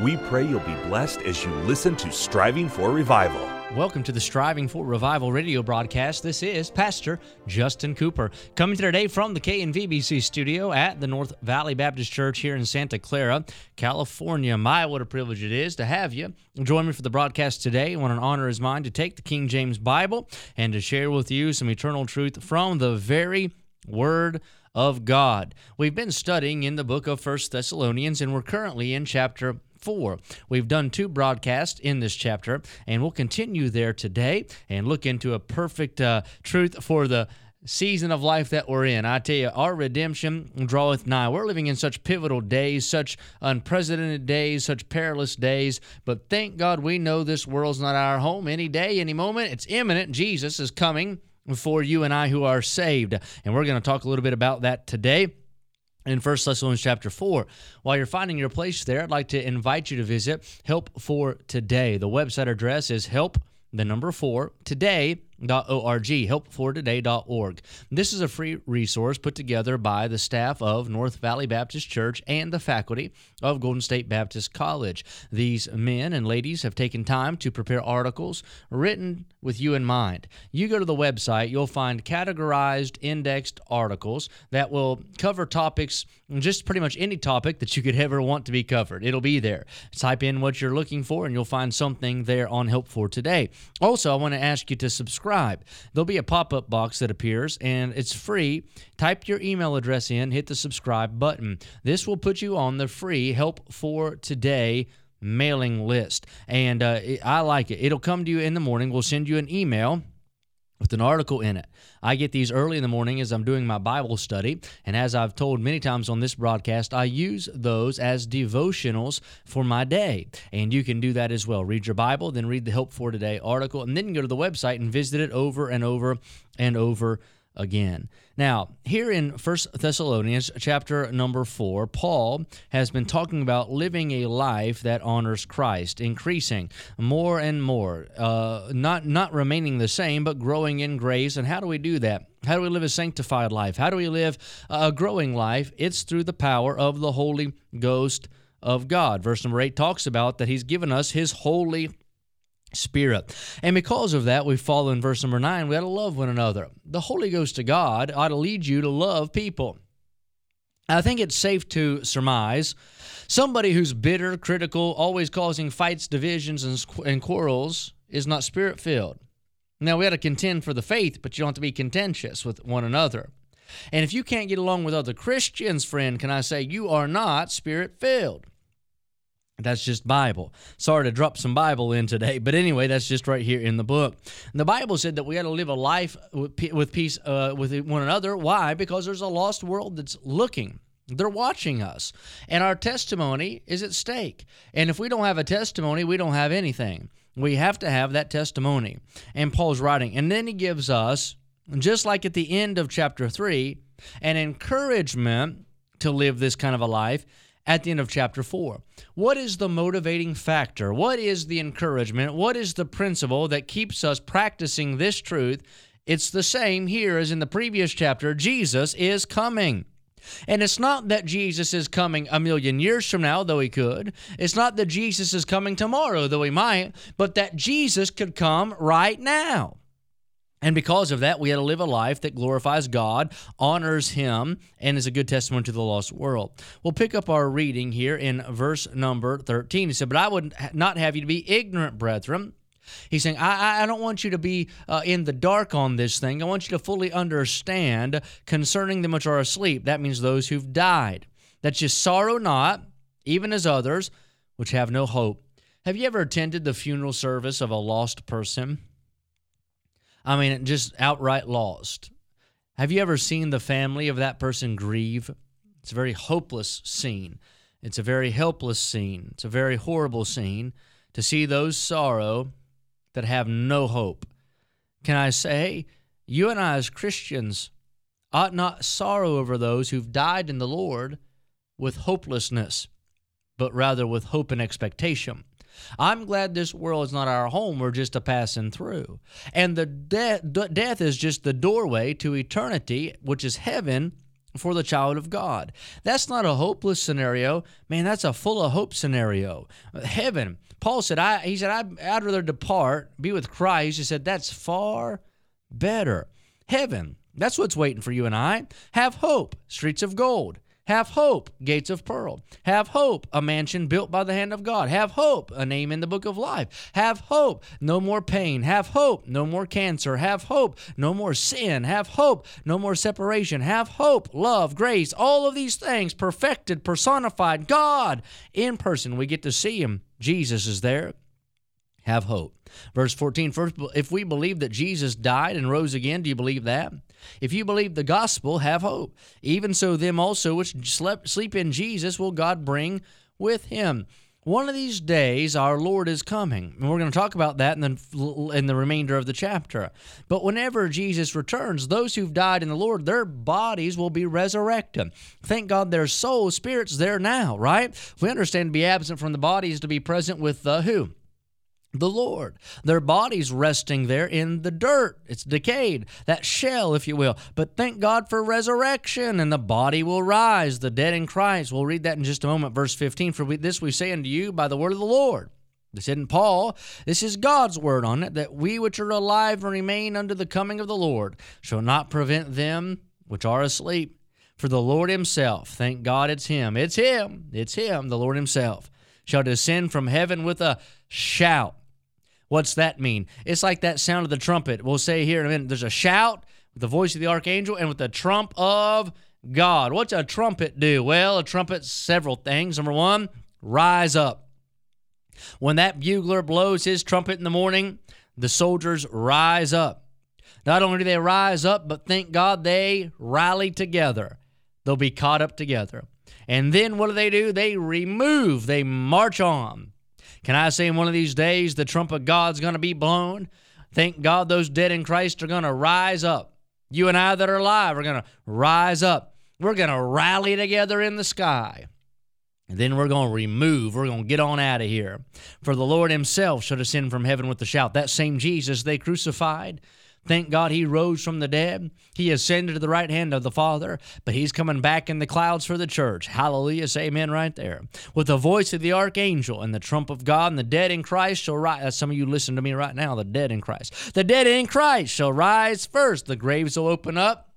We pray you'll be blessed as you listen to Striving for Revival. Welcome to the Striving for Revival radio broadcast. This is Pastor Justin Cooper coming to today from the KNVBC studio at the North Valley Baptist Church here in Santa Clara, California. My, what a privilege it is to have you join me for the broadcast today. What an honor is mine to take the King James Bible and to share with you some eternal truth from the very Word of God. We've been studying in the book of First Thessalonians, and we're currently in chapter 4. We've done two broadcasts in this chapter, and we'll continue there today and look into a perfect uh, truth for the season of life that we're in. I tell you, our redemption draweth nigh. We're living in such pivotal days, such unprecedented days, such perilous days. But thank God we know this world's not our home any day, any moment. It's imminent. Jesus is coming for you and I who are saved. And we're going to talk a little bit about that today in 1 Thessalonians chapter 4. While you're finding your place there, I'd like to invite you to visit Help for Today. The website address is help, the number 4, today helpfortoday.org, helpfortoday.org. This is a free resource put together by the staff of North Valley Baptist Church and the faculty of Golden State Baptist College. These men and ladies have taken time to prepare articles written with you in mind. You go to the website, you'll find categorized, indexed articles that will cover topics, just pretty much any topic that you could ever want to be covered. It'll be there. Type in what you're looking for, and you'll find something there on Help for Today. Also, I want to ask you to subscribe subscribe. There'll be a pop up box that appears, and it's free. Type your email address in, hit the subscribe button. This will put you on the free Help for Today mailing list. And uh, I like it. It'll come to you in the morning. We'll send you an email with an article in it. I get these early in the morning as I'm doing my Bible study, and as I've told many times on this broadcast, I use those as devotionals for my day. And you can do that as well. Read your Bible, then read the Help for Today article, and then go to the website and visit it over and over and over again. Now, here in First Thessalonians chapter number 4, Paul has been talking about living a life that honors Christ, increasing more and more, uh, not not remaining the same, but growing in grace. And how do we do that? How do we live a sanctified life? How do we live a growing life? It's through the power of the Holy Ghost of God. Verse number 8 talks about that he's given us his holy Spirit. And because of that, we follow in verse number nine, we ought to love one another. The Holy Ghost of God ought to lead you to love people. I think it's safe to surmise somebody who's bitter, critical, always causing fights, divisions, and, and quarrels is not spirit filled. Now, we ought to contend for the faith, but you don't have to be contentious with one another. And if you can't get along with other Christians, friend, can I say you are not spirit filled? That's just Bible. Sorry to drop some Bible in today, but anyway, that's just right here in the book. And the Bible said that we got to live a life with peace uh, with one another. Why? Because there's a lost world that's looking. They're watching us, and our testimony is at stake. And if we don't have a testimony, we don't have anything. We have to have that testimony. And Paul's writing, and then he gives us, just like at the end of chapter three, an encouragement to live this kind of a life at the end of chapter 4. What is the motivating factor? What is the encouragement? What is the principle that keeps us practicing this truth? It's the same here as in the previous chapter. Jesus is coming. And it's not that Jesus is coming a million years from now, though he could. It's not that Jesus is coming tomorrow, though he might, but that Jesus could come right now. And because of that, we had to live a life that glorifies God, honors Him, and is a good testimony to the lost world. We'll pick up our reading here in verse number 13. He said, But I would not have you to be ignorant, brethren. He's saying, I, I don't want you to be uh, in the dark on this thing. I want you to fully understand concerning them which are asleep. That means those who've died. That you sorrow not, even as others, which have no hope. Have you ever attended the funeral service of a lost person? I mean, just outright lost. Have you ever seen the family of that person grieve? It's a very hopeless scene. It's a very helpless scene. It's a very horrible scene to see those sorrow that have no hope. Can I say, you and I as Christians ought not sorrow over those who've died in the Lord with hopelessness, but rather with hope and expectation. I'm glad this world is not our home. We're just a passing through. And the de- de- death is just the doorway to eternity, which is heaven for the child of God. That's not a hopeless scenario. Man, that's a full of hope scenario. Heaven. Paul said, I, he said, I'd, I'd rather depart, be with Christ. He said, that's far better. Heaven. That's what's waiting for you and I. Have hope. Streets of gold. Have hope, gates of pearl. Have hope, a mansion built by the hand of God. Have hope, a name in the book of life. Have hope, no more pain. Have hope, no more cancer. Have hope, no more sin. Have hope, no more separation. Have hope, love, grace, all of these things perfected, personified, God in person. We get to see Him. Jesus is there. Have hope. Verse 14, first, if we believe that Jesus died and rose again, do you believe that? If you believe the gospel, have hope. Even so, them also which slept, sleep in Jesus will God bring with him. One of these days, our Lord is coming, and we're going to talk about that in the, in the remainder of the chapter. But whenever Jesus returns, those who've died in the Lord, their bodies will be resurrected. Thank God their soul, spirits there now, right? We understand to be absent from the bodies to be present with the who? The Lord. Their bodies resting there in the dirt. It's decayed, that shell, if you will. But thank God for resurrection, and the body will rise, the dead in Christ. We'll read that in just a moment, verse 15. For this we say unto you by the word of the Lord. This isn't Paul. This is God's word on it, that we which are alive and remain unto the coming of the Lord shall not prevent them which are asleep. For the Lord himself, thank God it's him, it's him, it's him, the Lord himself, shall descend from heaven with a shout What's that mean? It's like that sound of the trumpet. We'll say here in a minute there's a shout with the voice of the archangel and with the trump of God. What's a trumpet do? Well, a trumpet, several things. Number one, rise up. When that bugler blows his trumpet in the morning, the soldiers rise up. Not only do they rise up, but thank God they rally together. They'll be caught up together. And then what do they do? They remove, they march on. Can I say in one of these days the trump of God's going to be blown? Thank God those dead in Christ are going to rise up. You and I that are alive are going to rise up. We're going to rally together in the sky. And then we're going to remove, we're going to get on out of here. For the Lord Himself shall descend from heaven with a shout. That same Jesus they crucified Thank God he rose from the dead. He ascended to the right hand of the Father, but he's coming back in the clouds for the church. Hallelujah. Say amen right there. With the voice of the archangel and the trump of God, and the dead in Christ shall rise. Uh, some of you listen to me right now, the dead in Christ. The dead in Christ shall rise first. The graves will open up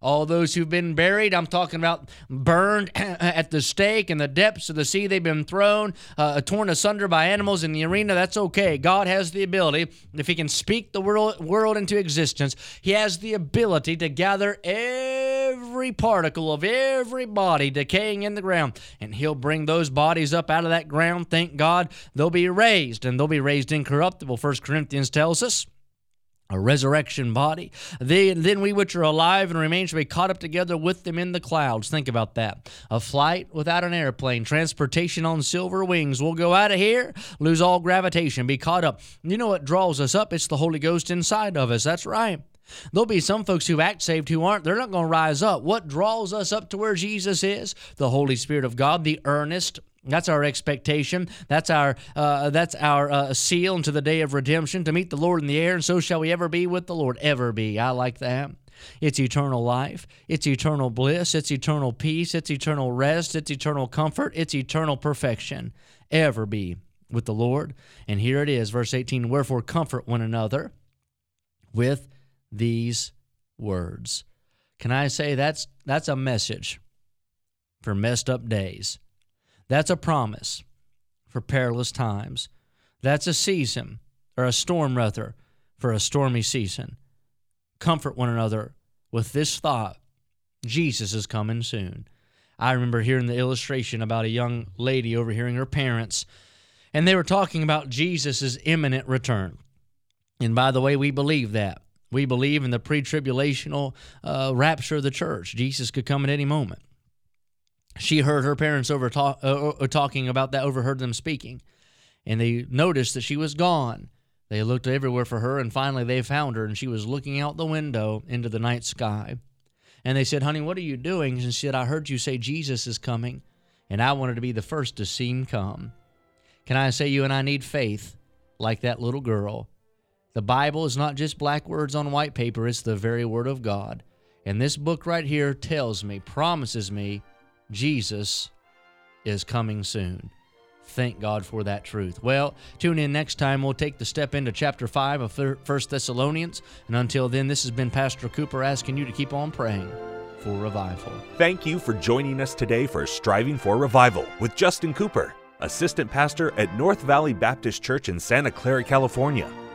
all those who've been buried, I'm talking about burned at the stake in the depths of the sea. They've been thrown, uh, torn asunder by animals in the arena. That's okay. God has the ability, if He can speak the world, world into existence, He has the ability to gather every particle of every body decaying in the ground, and He'll bring those bodies up out of that ground. Thank God they'll be raised, and they'll be raised incorruptible. First Corinthians tells us a resurrection body. Then, then we which are alive and remain shall be caught up together with them in the clouds. Think about that. A flight without an airplane, transportation on silver wings. We'll go out of here, lose all gravitation, be caught up. You know what draws us up? It's the Holy Ghost inside of us. That's right. There'll be some folks who act saved who aren't. They're not going to rise up. What draws us up to where Jesus is? The Holy Spirit of God, the earnest that's our expectation. That's our uh, that's our uh, seal into the day of redemption to meet the Lord in the air, and so shall we ever be with the Lord. Ever be. I like that. It's eternal life. It's eternal bliss. It's eternal peace. It's eternal rest. It's eternal comfort. It's eternal perfection. Ever be with the Lord. And here it is, verse 18 Wherefore comfort one another with these words. Can I say that's that's a message for messed up days? That's a promise for perilous times. That's a season, or a storm rather, for a stormy season. Comfort one another with this thought Jesus is coming soon. I remember hearing the illustration about a young lady overhearing her parents, and they were talking about Jesus' imminent return. And by the way, we believe that. We believe in the pre tribulational uh, rapture of the church. Jesus could come at any moment she heard her parents over talk, uh, uh, talking about that, overheard them speaking, and they noticed that she was gone. They looked everywhere for her, and finally they found her, and she was looking out the window into the night sky. And they said, Honey, what are you doing? And she said, I heard you say Jesus is coming, and I wanted to be the first to see him come. Can I say you and I need faith like that little girl? The Bible is not just black words on white paper, it's the very Word of God. And this book right here tells me, promises me, Jesus is coming soon. Thank God for that truth. Well, tune in next time. We'll take the step into chapter 5 of First Thessalonians. And until then, this has been Pastor Cooper asking you to keep on praying for revival. Thank you for joining us today for Striving for Revival with Justin Cooper, Assistant Pastor at North Valley Baptist Church in Santa Clara, California.